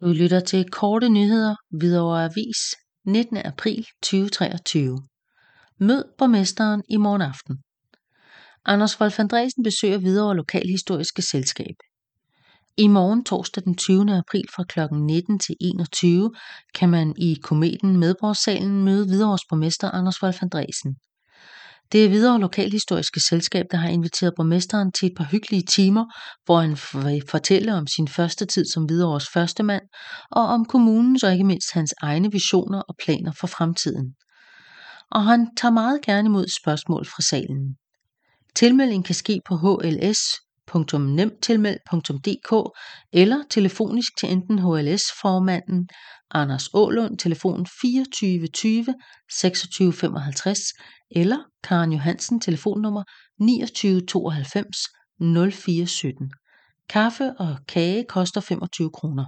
Du lytter til korte nyheder Hvidovre Avis 19. april 2023. Mød borgmesteren i morgen aften. Anders Wolf Andresen besøger Hvidovre Lokalhistoriske Selskab. I morgen torsdag den 20. april fra kl. 19 til 21 kan man i Kometen Medborgssalen møde Hvidovres borgmester Anders Wolf Andresen. Det er videre Lokalhistoriske Selskab, der har inviteret borgmesteren til et par hyggelige timer, hvor han vil fortælle om sin første tid som Hvidovres første mand, og om kommunens og ikke mindst hans egne visioner og planer for fremtiden. Og han tager meget gerne imod spørgsmål fra salen. Tilmelding kan ske på hls www.nemtilmeld.dk eller telefonisk til enten HLS-formanden Anders Ålund telefon 24 20 26 55 eller Karen Johansen telefonnummer 29 92 04 17. Kaffe og kage koster 25 kroner.